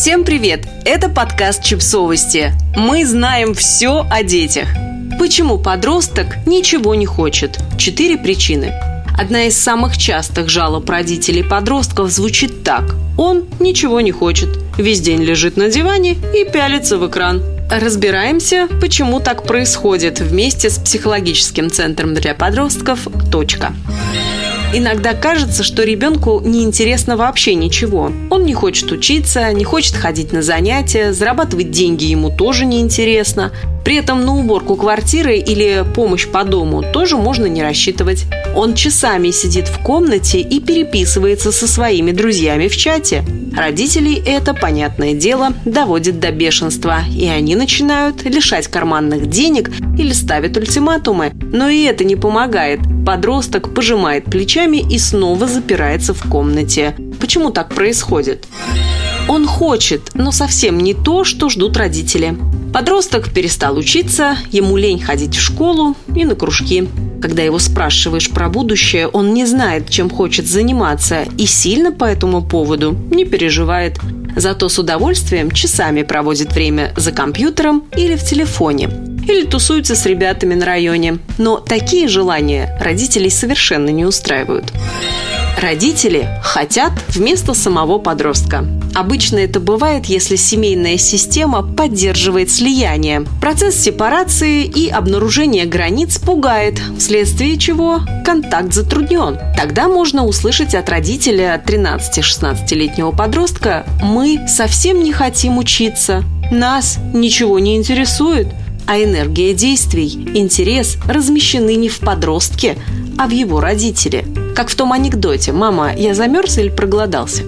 Всем привет! Это подкаст «Чипсовости». Мы знаем все о детях. Почему подросток ничего не хочет? Четыре причины. Одна из самых частых жалоб родителей подростков звучит так. Он ничего не хочет. Весь день лежит на диване и пялится в экран. Разбираемся, почему так происходит вместе с психологическим центром для подростков «Точка». Иногда кажется, что ребенку неинтересно вообще ничего. Он не хочет учиться, не хочет ходить на занятия, зарабатывать деньги ему тоже неинтересно. При этом на уборку квартиры или помощь по дому тоже можно не рассчитывать. Он часами сидит в комнате и переписывается со своими друзьями в чате. Родителей это, понятное дело, доводит до бешенства, и они начинают лишать карманных денег или ставят ультиматумы. Но и это не помогает. Подросток пожимает плечами и снова запирается в комнате. Почему так происходит? Он хочет, но совсем не то, что ждут родители. Подросток перестал учиться, ему лень ходить в школу и на кружки. Когда его спрашиваешь про будущее, он не знает, чем хочет заниматься и сильно по этому поводу не переживает. Зато с удовольствием часами проводит время за компьютером или в телефоне. Или тусуется с ребятами на районе. Но такие желания родителей совершенно не устраивают. Родители хотят вместо самого подростка. Обычно это бывает, если семейная система поддерживает слияние. Процесс сепарации и обнаружения границ пугает, вследствие чего контакт затруднен. Тогда можно услышать от родителя 13-16-летнего подростка «Мы совсем не хотим учиться, нас ничего не интересует», а энергия действий, интерес размещены не в подростке, а в его родителе. Как в том анекдоте «Мама, я замерз или проголодался?»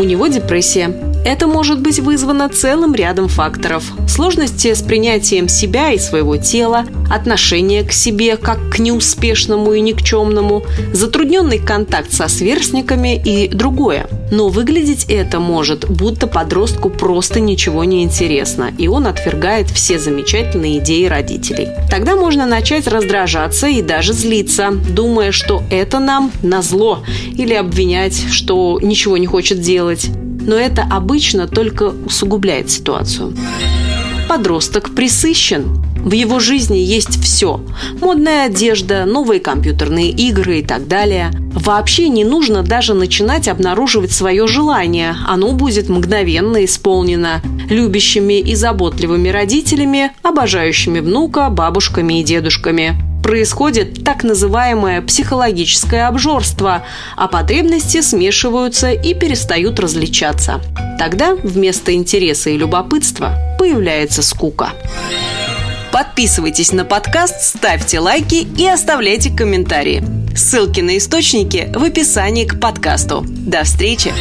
У него депрессия. Это может быть вызвано целым рядом факторов. Сложности с принятием себя и своего тела, отношение к себе как к неуспешному и никчемному, затрудненный контакт со сверстниками и другое. Но выглядеть это может, будто подростку просто ничего не интересно, и он отвергает все замечательные идеи родителей. Тогда можно начать раздражаться и даже злиться, думая, что это нам назло, или обвинять, что ничего не хочет делать но это обычно только усугубляет ситуацию. Подросток присыщен. В его жизни есть все. Модная одежда, новые компьютерные игры и так далее. Вообще не нужно даже начинать обнаруживать свое желание. Оно будет мгновенно исполнено любящими и заботливыми родителями, обожающими внука, бабушками и дедушками происходит так называемое психологическое обжорство, а потребности смешиваются и перестают различаться. Тогда вместо интереса и любопытства появляется скука. Подписывайтесь на подкаст, ставьте лайки и оставляйте комментарии. Ссылки на источники в описании к подкасту. До встречи!